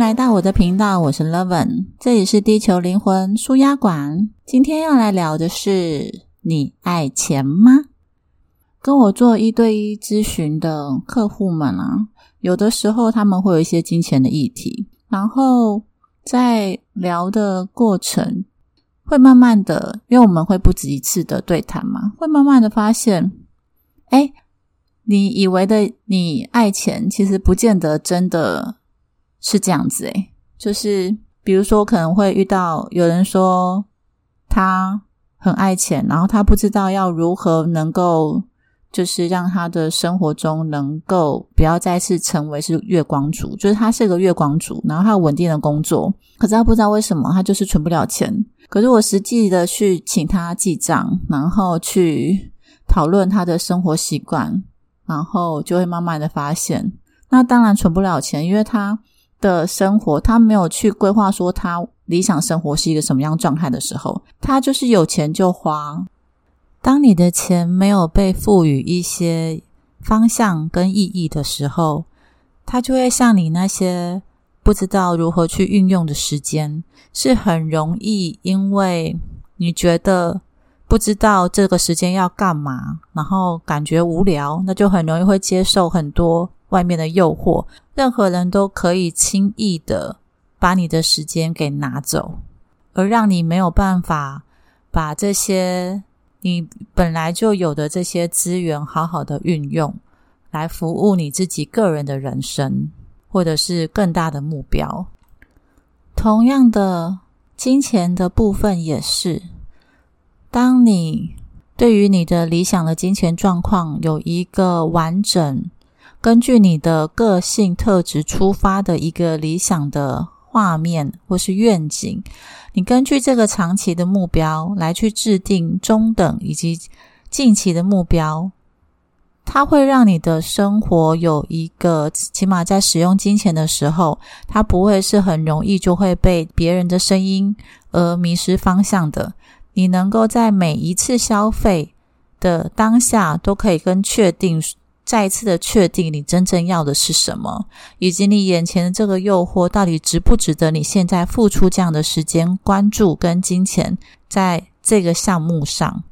来到我的频道，我是 Leven，这里是地球灵魂舒压馆。今天要来聊的是：你爱钱吗？跟我做一对一咨询的客户们啊，有的时候他们会有一些金钱的议题，然后在聊的过程，会慢慢的，因为我们会不止一次的对谈嘛，会慢慢的发现，哎，你以为的你爱钱，其实不见得真的。是这样子诶，就是比如说可能会遇到有人说他很爱钱，然后他不知道要如何能够就是让他的生活中能够不要再次成为是月光族，就是他是个月光族，然后他有稳定的工作，可是他不知道为什么他就是存不了钱。可是我实际的去请他记账，然后去讨论他的生活习惯，然后就会慢慢的发现，那当然存不了钱，因为他。的生活，他没有去规划说他理想生活是一个什么样状态的时候，他就是有钱就花。当你的钱没有被赋予一些方向跟意义的时候，他就会像你那些不知道如何去运用的时间，是很容易因为你觉得不知道这个时间要干嘛，然后感觉无聊，那就很容易会接受很多。外面的诱惑，任何人都可以轻易的把你的时间给拿走，而让你没有办法把这些你本来就有的这些资源好好的运用，来服务你自己个人的人生，或者是更大的目标。同样的，金钱的部分也是，当你对于你的理想的金钱状况有一个完整。根据你的个性特质出发的一个理想的画面或是愿景，你根据这个长期的目标来去制定中等以及近期的目标，它会让你的生活有一个起码在使用金钱的时候，它不会是很容易就会被别人的声音而迷失方向的。你能够在每一次消费的当下都可以跟确定。再一次的确定你真正要的是什么，以及你眼前的这个诱惑到底值不值得你现在付出这样的时间、关注跟金钱在这个项目上，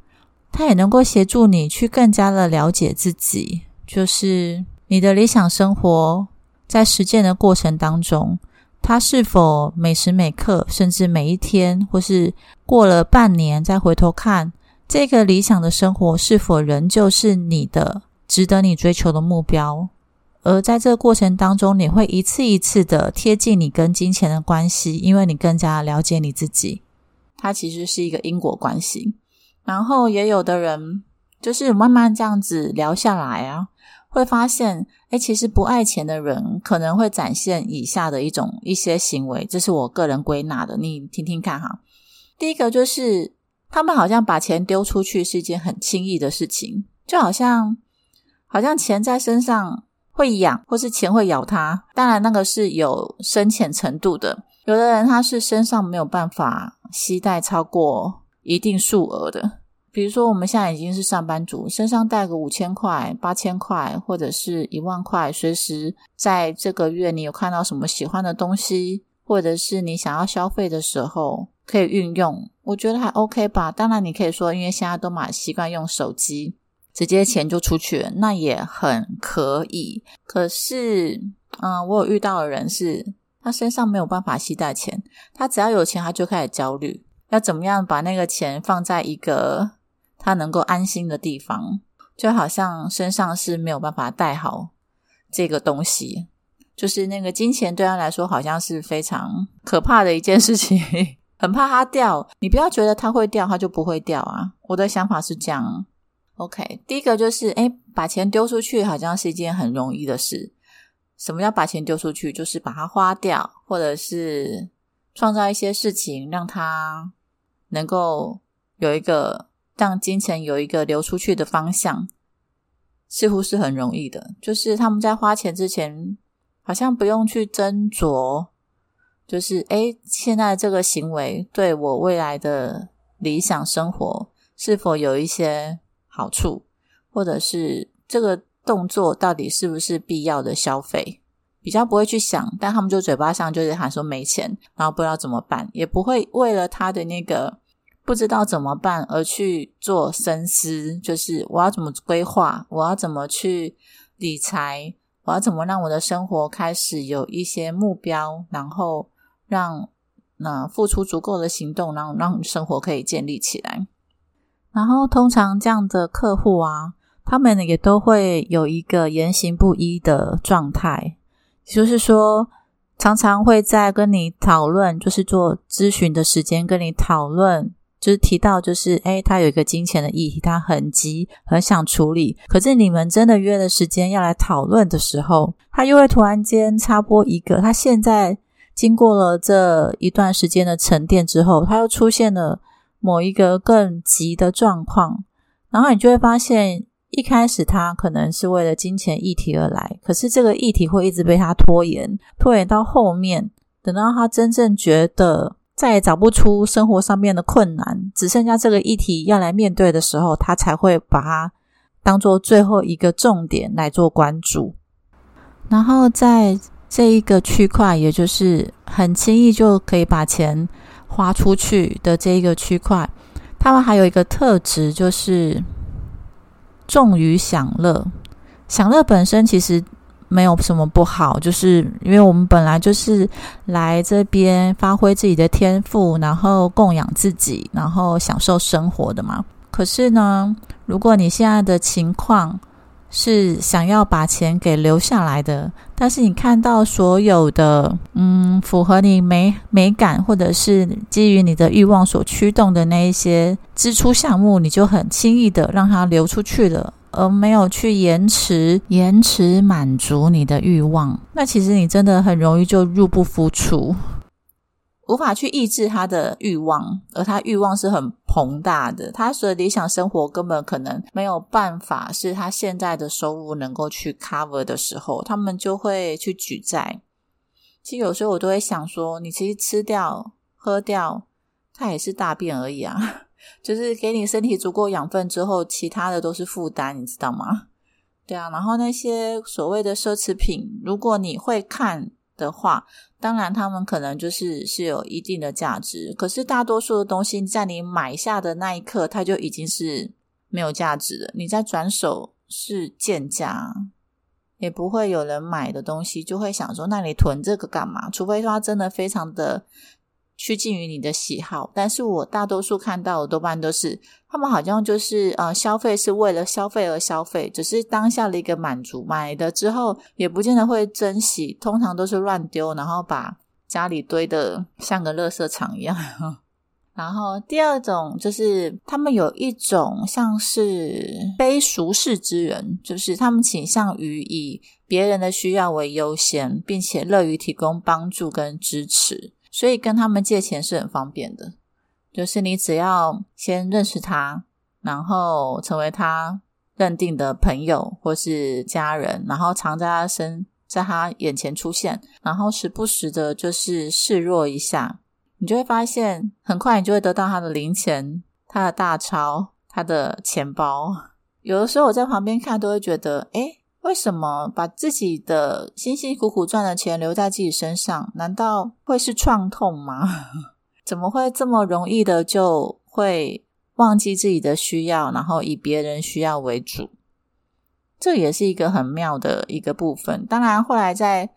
它也能够协助你去更加的了解自己，就是你的理想生活在实践的过程当中，它是否每时每刻，甚至每一天，或是过了半年再回头看这个理想的生活，是否仍旧是你的？值得你追求的目标，而在这个过程当中，你会一次一次的贴近你跟金钱的关系，因为你更加了解你自己。它其实是一个因果关系。然后也有的人就是慢慢这样子聊下来啊，会发现，哎，其实不爱钱的人可能会展现以下的一种一些行为，这是我个人归纳的，你听听看哈。第一个就是他们好像把钱丢出去是一件很轻易的事情，就好像。好像钱在身上会痒，或是钱会咬他。当然，那个是有深浅程度的。有的人他是身上没有办法携带超过一定数额的，比如说我们现在已经是上班族，身上带个五千块、八千块，或者是一万块，随时在这个月你有看到什么喜欢的东西，或者是你想要消费的时候可以运用，我觉得还 OK 吧。当然，你可以说，因为现在都蛮习惯用手机。直接钱就出去了，那也很可以。可是，嗯，我有遇到的人是，他身上没有办法携带钱，他只要有钱，他就开始焦虑，要怎么样把那个钱放在一个他能够安心的地方，就好像身上是没有办法带好这个东西，就是那个金钱对他来说好像是非常可怕的一件事情，很怕它掉。你不要觉得它会掉，它就不会掉啊！我的想法是这样。OK，第一个就是，哎，把钱丢出去好像是一件很容易的事。什么叫把钱丢出去？就是把它花掉，或者是创造一些事情，让它能够有一个让金钱有一个流出去的方向，似乎是很容易的。就是他们在花钱之前，好像不用去斟酌，就是哎，现在这个行为对我未来的理想生活是否有一些。好处，或者是这个动作到底是不是必要的消费？比较不会去想，但他们就嘴巴上就是喊说没钱，然后不知道怎么办，也不会为了他的那个不知道怎么办而去做深思，就是我要怎么规划，我要怎么去理财，我要怎么让我的生活开始有一些目标，然后让那付出足够的行动，然后让生活可以建立起来。然后通常这样的客户啊，他们也都会有一个言行不一的状态。就是说，常常会在跟你讨论，就是做咨询的时间，跟你讨论，就是提到，就是诶他有一个金钱的议题，他很急，很想处理。可是你们真的约了时间要来讨论的时候，他又会突然间插播一个，他现在经过了这一段时间的沉淀之后，他又出现了某一个更急的状况，然后你就会发现。一开始他可能是为了金钱议题而来，可是这个议题会一直被他拖延，拖延到后面，等到他真正觉得再也找不出生活上面的困难，只剩下这个议题要来面对的时候，他才会把它当做最后一个重点来做关注。然后在这一个区块，也就是很轻易就可以把钱花出去的这一个区块，他们还有一个特质就是。重于享乐，享乐本身其实没有什么不好，就是因为我们本来就是来这边发挥自己的天赋，然后供养自己，然后享受生活的嘛。可是呢，如果你现在的情况是想要把钱给留下来的，但是你看到所有的嗯符合你美美感或者是基于你的欲望所驱动的那一些支出项目，你就很轻易的让它流出去了，而没有去延迟延迟满足你的欲望，那其实你真的很容易就入不敷出。无法去抑制他的欲望，而他欲望是很膨大的，他所理想生活根本可能没有办法是他现在的收入能够去 cover 的时候，他们就会去举债。其实有时候我都会想说，你其实吃掉、喝掉，它也是大便而已啊，就是给你身体足够养分之后，其他的都是负担，你知道吗？对啊，然后那些所谓的奢侈品，如果你会看。的话，当然他们可能就是是有一定的价值，可是大多数的东西在你买下的那一刻，它就已经是没有价值了。你在转手是贱价，也不会有人买的东西，就会想说，那你囤这个干嘛？除非说它真的非常的。趋近于你的喜好，但是我大多数看到的多半都是，他们好像就是呃消费是为了消费而消费，只是当下的一个满足，买的之后也不见得会珍惜，通常都是乱丢，然后把家里堆的像个垃圾场一样。然后第二种就是他们有一种像是非俗世之人，就是他们倾向于以别人的需要为优先，并且乐于提供帮助跟支持。所以跟他们借钱是很方便的，就是你只要先认识他，然后成为他认定的朋友或是家人，然后常在他身在他眼前出现，然后时不时的就是示弱一下，你就会发现很快你就会得到他的零钱、他的大钞、他的钱包。有的时候我在旁边看都会觉得，哎。为什么把自己的辛辛苦苦赚的钱留在自己身上？难道会是创痛吗？怎么会这么容易的就会忘记自己的需要，然后以别人需要为主？这也是一个很妙的一个部分。当然，后来在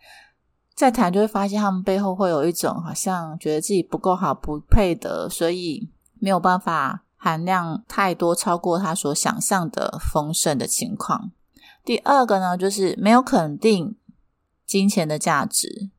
在谈就会发现，他们背后会有一种好像觉得自己不够好、不配得，所以没有办法含量太多，超过他所想象的丰盛的情况。第二个呢，就是没有肯定金钱的价值。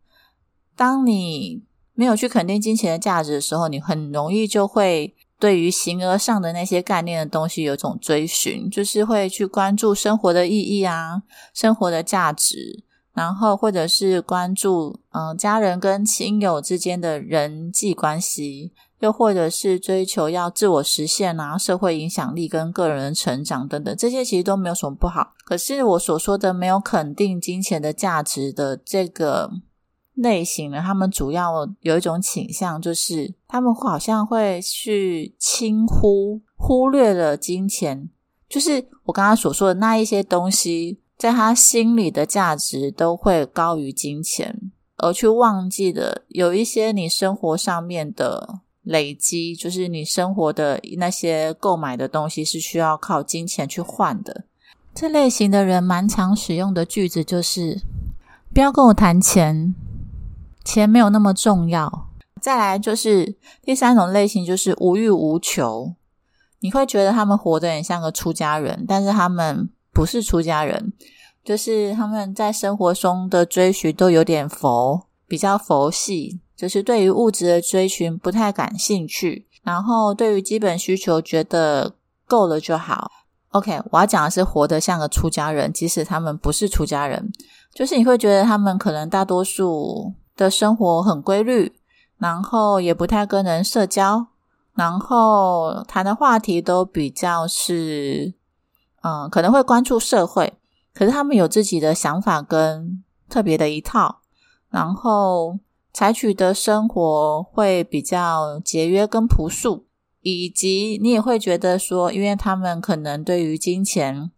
当你没有去肯定金钱的价值的时候，你很容易就会对于形而上的那些概念的东西有种追寻，就是会去关注生活的意义啊，生活的价值，然后或者是关注嗯家人跟亲友之间的人际关系。又或者是追求要自我实现啊，社会影响力跟个人成长等等，这些其实都没有什么不好。可是我所说的没有肯定金钱的价值的这个类型呢，他们主要有一种倾向，就是他们好像会去轻忽、忽略了金钱，就是我刚刚所说的那一些东西。在他心里的价值都会高于金钱，而去忘记的有一些你生活上面的累积，就是你生活的那些购买的东西是需要靠金钱去换的。这类型的人蛮常使用的句子就是：“不要跟我谈钱，钱没有那么重要。”再来就是第三种类型，就是无欲无求。你会觉得他们活得很像个出家人，但是他们不是出家人，就是他们在生活中的追寻都有点佛，比较佛系，就是对于物质的追寻不太感兴趣，然后对于基本需求觉得够了就好。OK，我要讲的是活得像个出家人，即使他们不是出家人，就是你会觉得他们可能大多数的生活很规律，然后也不太跟人社交，然后谈的话题都比较是，嗯，可能会关注社会，可是他们有自己的想法跟特别的一套，然后采取的生活会比较节约跟朴素。以及你也会觉得说，因为他们可能对于金钱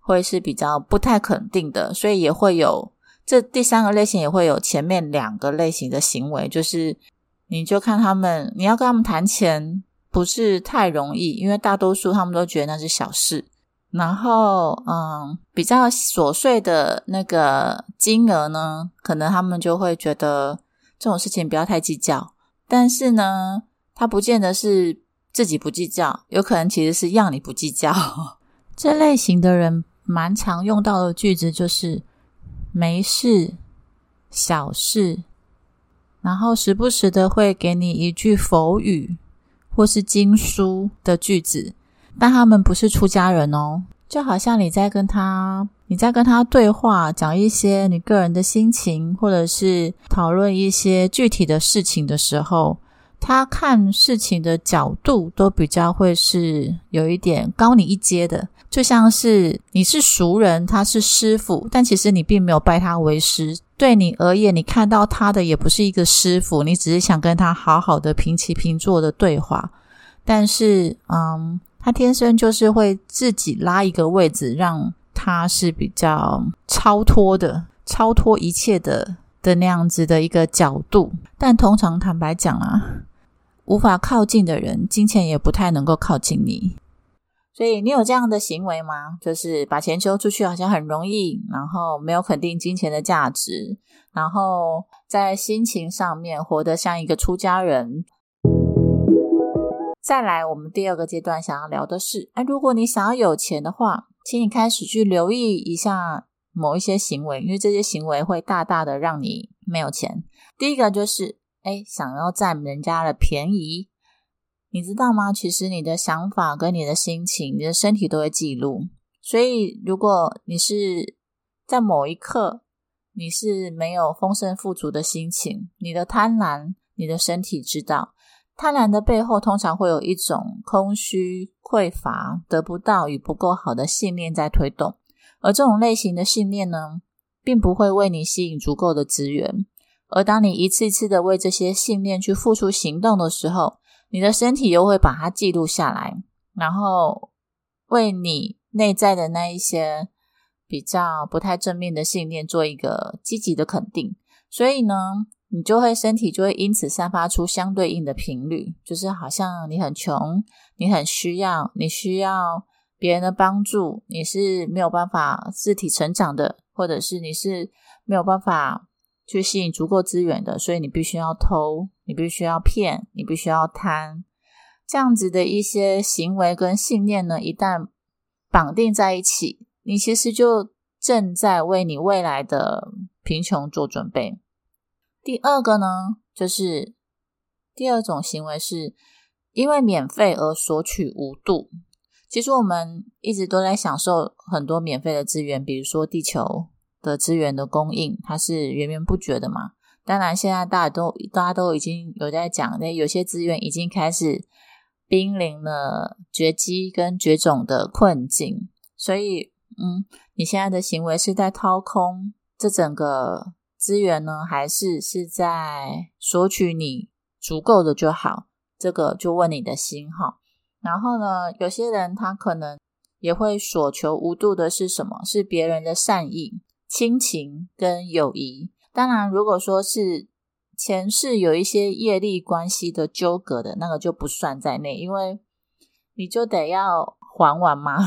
会是比较不太肯定的，所以也会有这第三个类型也会有前面两个类型的行为，就是你就看他们，你要跟他们谈钱不是太容易，因为大多数他们都觉得那是小事，然后嗯，比较琐碎的那个金额呢，可能他们就会觉得这种事情不要太计较，但是呢，他不见得是。自己不计较，有可能其实是让你不计较。这类型的人蛮常用到的句子就是“没事”“小事”，然后时不时的会给你一句佛语或是经书的句子，但他们不是出家人哦。就好像你在跟他，你在跟他对话，讲一些你个人的心情，或者是讨论一些具体的事情的时候。他看事情的角度都比较会是有一点高你一阶的，就像是你是熟人，他是师傅，但其实你并没有拜他为师。对你而言，你看到他的也不是一个师傅，你只是想跟他好好的平起平坐的对话。但是，嗯，他天生就是会自己拉一个位置，让他是比较超脱的，超脱一切的的那样子的一个角度。但通常坦白讲啊。无法靠近的人，金钱也不太能够靠近你。所以你有这样的行为吗？就是把钱丢出去，好像很容易，然后没有肯定金钱的价值，然后在心情上面活得像一个出家人。再来，我们第二个阶段想要聊的是：哎，如果你想要有钱的话，请你开始去留意一下某一些行为，因为这些行为会大大的让你没有钱。第一个就是。哎，想要占人家的便宜，你知道吗？其实你的想法跟你的心情，你的身体都会记录。所以，如果你是在某一刻你是没有丰盛富足的心情，你的贪婪，你的身体知道。贪婪的背后，通常会有一种空虚、匮乏、得不到与不够好的信念在推动。而这种类型的信念呢，并不会为你吸引足够的资源。而当你一次次的为这些信念去付出行动的时候，你的身体又会把它记录下来，然后为你内在的那一些比较不太正面的信念做一个积极的肯定。所以呢，你就会身体就会因此散发出相对应的频率，就是好像你很穷，你很需要，你需要别人的帮助，你是没有办法自体成长的，或者是你是没有办法。去吸引足够资源的，所以你必须要偷，你必须要骗，你必须要贪，这样子的一些行为跟信念呢，一旦绑定在一起，你其实就正在为你未来的贫穷做准备。第二个呢，就是第二种行为是因为免费而索取无度。其实我们一直都在享受很多免费的资源，比如说地球。的资源的供应，它是源源不绝的嘛？当然，现在大家都大家都已经有在讲，那有些资源已经开始濒临了绝迹跟绝种的困境。所以，嗯，你现在的行为是在掏空这整个资源呢，还是是在索取你足够的就好？这个就问你的心哈。然后呢，有些人他可能也会所求无度的是什么？是别人的善意、亲情跟友谊。当然，如果说是前世有一些业力关系的纠葛的那个就不算在内，因为你就得要还完嘛。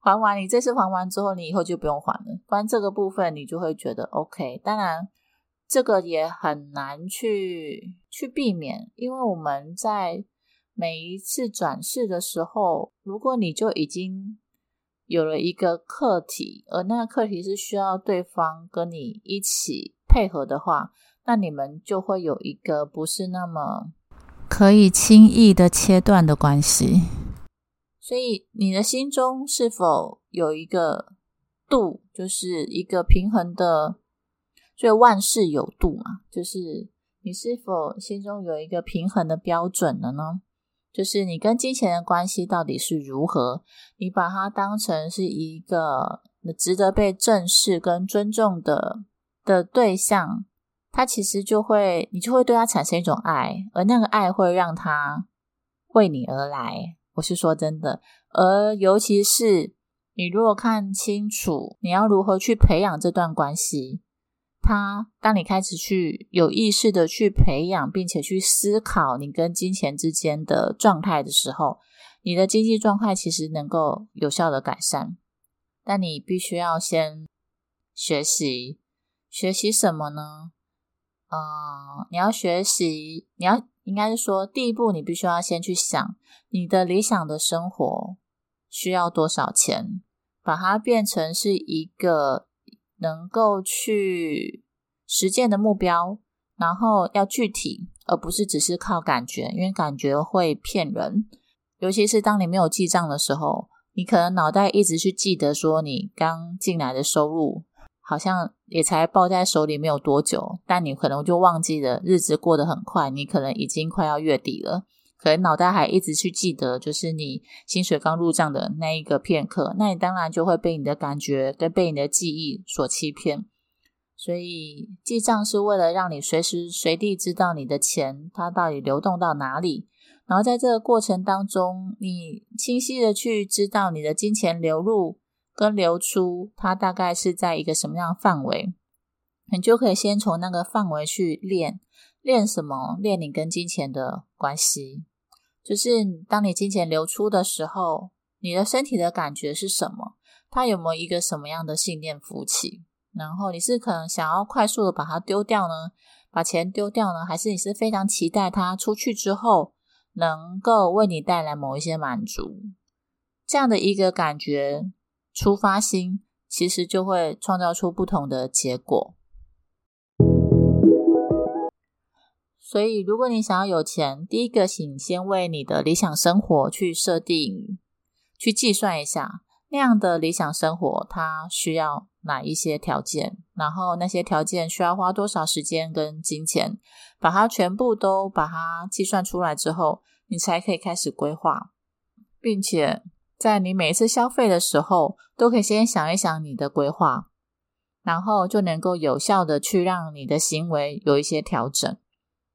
还完，你这次还完之后，你以后就不用还了。关这个部分，你就会觉得 OK。当然，这个也很难去去避免，因为我们在每一次转世的时候，如果你就已经有了一个课题，而那个课题是需要对方跟你一起配合的话，那你们就会有一个不是那么可以轻易的切断的关系。所以，你的心中是否有一个度，就是一个平衡的？所以万事有度嘛，就是你是否心中有一个平衡的标准了呢？就是你跟金钱的关系到底是如何？你把它当成是一个值得被正视跟尊重的的对象，他其实就会，你就会对他产生一种爱，而那个爱会让他为你而来。我是说真的，而尤其是你如果看清楚你要如何去培养这段关系，他当你开始去有意识的去培养，并且去思考你跟金钱之间的状态的时候，你的经济状态其实能够有效的改善。但你必须要先学习，学习什么呢？嗯，你要学习，你要。应该是说，第一步你必须要先去想你的理想的生活需要多少钱，把它变成是一个能够去实践的目标，然后要具体，而不是只是靠感觉，因为感觉会骗人。尤其是当你没有记账的时候，你可能脑袋一直去记得说你刚进来的收入。好像也才抱在手里没有多久，但你可能就忘记了，日子过得很快，你可能已经快要月底了，可能脑袋还一直去记得，就是你薪水刚入账的那一个片刻，那你当然就会被你的感觉跟被你的记忆所欺骗。所以记账是为了让你随时随地知道你的钱它到底流动到哪里，然后在这个过程当中，你清晰的去知道你的金钱流入。跟流出，它大概是在一个什么样的范围？你就可以先从那个范围去练，练什么？练你跟金钱的关系。就是当你金钱流出的时候，你的身体的感觉是什么？它有没有一个什么样的信念浮起？然后你是可能想要快速的把它丢掉呢？把钱丢掉呢？还是你是非常期待它出去之后能够为你带来某一些满足？这样的一个感觉。出发心其实就会创造出不同的结果。所以，如果你想要有钱，第一个，请先为你的理想生活去设定、去计算一下，那样的理想生活它需要哪一些条件，然后那些条件需要花多少时间跟金钱，把它全部都把它计算出来之后，你才可以开始规划，并且。在你每一次消费的时候，都可以先想一想你的规划，然后就能够有效的去让你的行为有一些调整。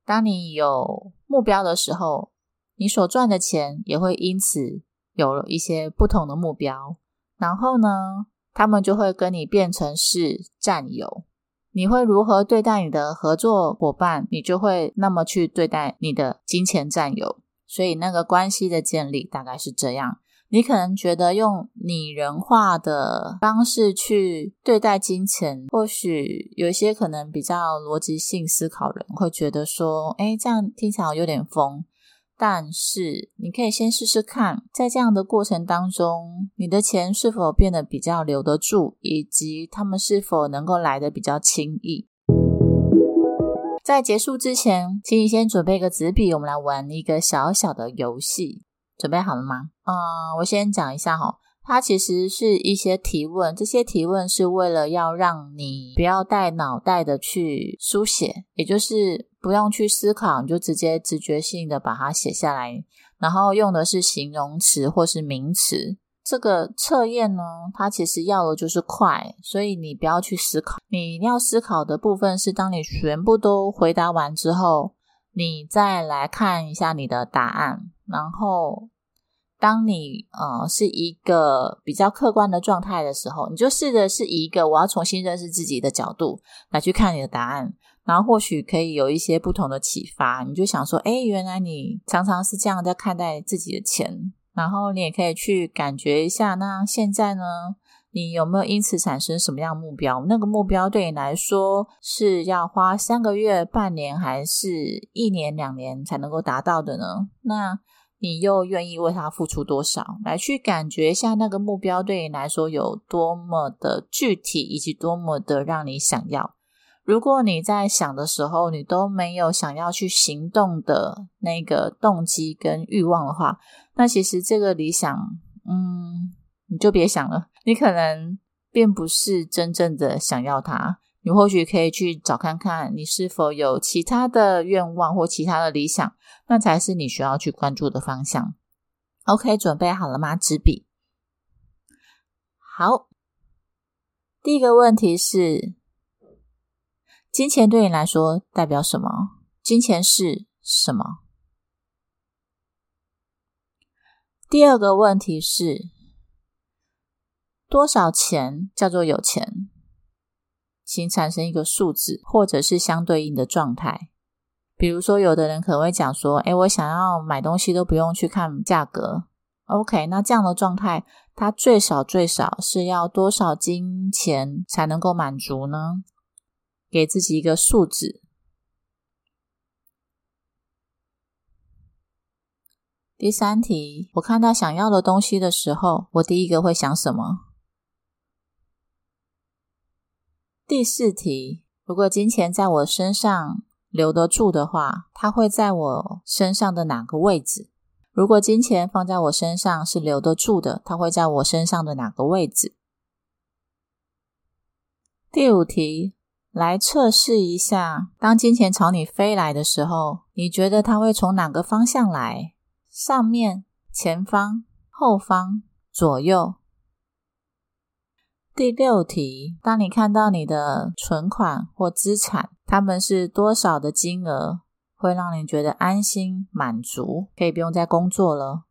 当你有目标的时候，你所赚的钱也会因此有了一些不同的目标。然后呢，他们就会跟你变成是战友。你会如何对待你的合作伙伴，你就会那么去对待你的金钱战友。所以那个关系的建立大概是这样。你可能觉得用拟人化的方式去对待金钱，或许有一些可能比较逻辑性思考人会觉得说，哎，这样听起来有点疯。但是你可以先试试看，在这样的过程当中，你的钱是否变得比较留得住，以及他们是否能够来的比较轻易。在结束之前，请你先准备个纸笔，我们来玩一个小小的游戏。准备好了吗？嗯，我先讲一下哈，它其实是一些提问，这些提问是为了要让你不要带脑袋的去书写，也就是不用去思考，你就直接直觉性的把它写下来，然后用的是形容词或是名词。这个测验呢，它其实要的就是快，所以你不要去思考，你要思考的部分是当你全部都回答完之后，你再来看一下你的答案。然后，当你呃是一个比较客观的状态的时候，你就试着是一个我要重新认识自己的角度来去看你的答案，然后或许可以有一些不同的启发。你就想说，哎，原来你常常是这样在看待自己的钱，然后你也可以去感觉一下，那现在呢，你有没有因此产生什么样目标？那个目标对你来说是要花三个月、半年，还是一年、两年才能够达到的呢？那你又愿意为他付出多少？来去感觉一下那个目标对你来说有多么的具体，以及多么的让你想要。如果你在想的时候，你都没有想要去行动的那个动机跟欲望的话，那其实这个理想，嗯，你就别想了。你可能并不是真正的想要它。你或许可以去找看看，你是否有其他的愿望或其他的理想，那才是你需要去关注的方向。OK，准备好了吗？纸笔。好，第一个问题是：金钱对你来说代表什么？金钱是什么？第二个问题是：多少钱叫做有钱？请产生一个数字，或者是相对应的状态。比如说，有的人可能会讲说：“哎，我想要买东西都不用去看价格。” OK，那这样的状态，它最少最少是要多少金钱才能够满足呢？给自己一个数字。第三题，我看到想要的东西的时候，我第一个会想什么？第四题，如果金钱在我身上留得住的话，它会在我身上的哪个位置？如果金钱放在我身上是留得住的，它会在我身上的哪个位置？第五题，来测试一下，当金钱朝你飞来的时候，你觉得它会从哪个方向来？上面、前方、后方、左右？第六题，当你看到你的存款或资产，他们是多少的金额，会让你觉得安心满足，可以不用再工作了。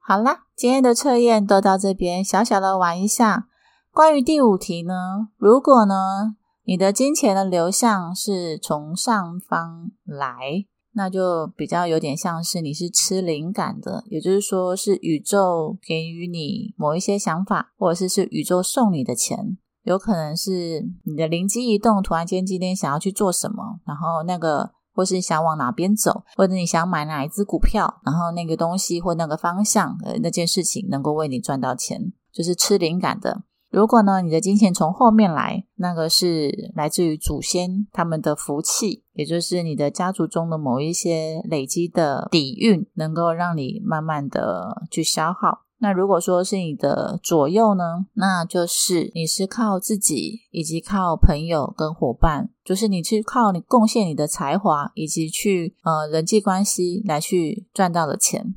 好啦，今天的测验都到这边，小小的玩一下。关于第五题呢，如果呢，你的金钱的流向是从上方来。那就比较有点像是你是吃灵感的，也就是说是宇宙给予你某一些想法，或者是是宇宙送你的钱，有可能是你的灵机一动，突然间今天想要去做什么，然后那个或是想往哪边走，或者你想买哪一只股票，然后那个东西或那个方向呃那件事情能够为你赚到钱，就是吃灵感的。如果呢，你的金钱从后面来，那个是来自于祖先他们的福气，也就是你的家族中的某一些累积的底蕴，能够让你慢慢的去消耗。那如果说是你的左右呢，那就是你是靠自己，以及靠朋友跟伙伴，就是你去靠你贡献你的才华，以及去呃人际关系来去赚到的钱。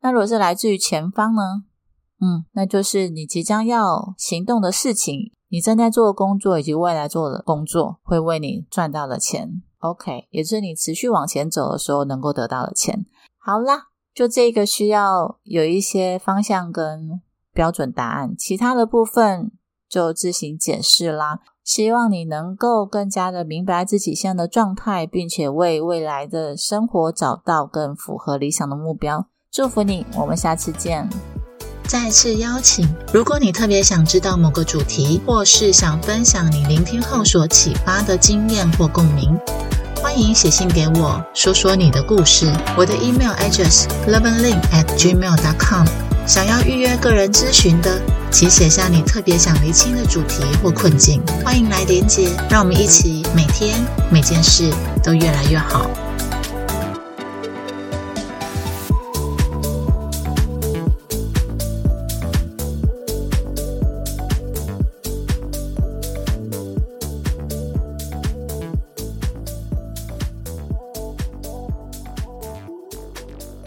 那如果是来自于前方呢？嗯，那就是你即将要行动的事情，你正在做的工作以及未来做的工作会为你赚到的钱，OK，也是你持续往前走的时候能够得到的钱。好啦，就这个需要有一些方向跟标准答案，其他的部分就自行解释啦。希望你能够更加的明白自己现在的状态，并且为未来的生活找到更符合理想的目标。祝福你，我们下次见。再次邀请，如果你特别想知道某个主题，或是想分享你聆听后所启发的经验或共鸣，欢迎写信给我，说说你的故事。我的 email address loveandlink at gmail.com。想要预约个人咨询的，请写下你特别想厘清的主题或困境，欢迎来连接，让我们一起每天每件事都越来越好。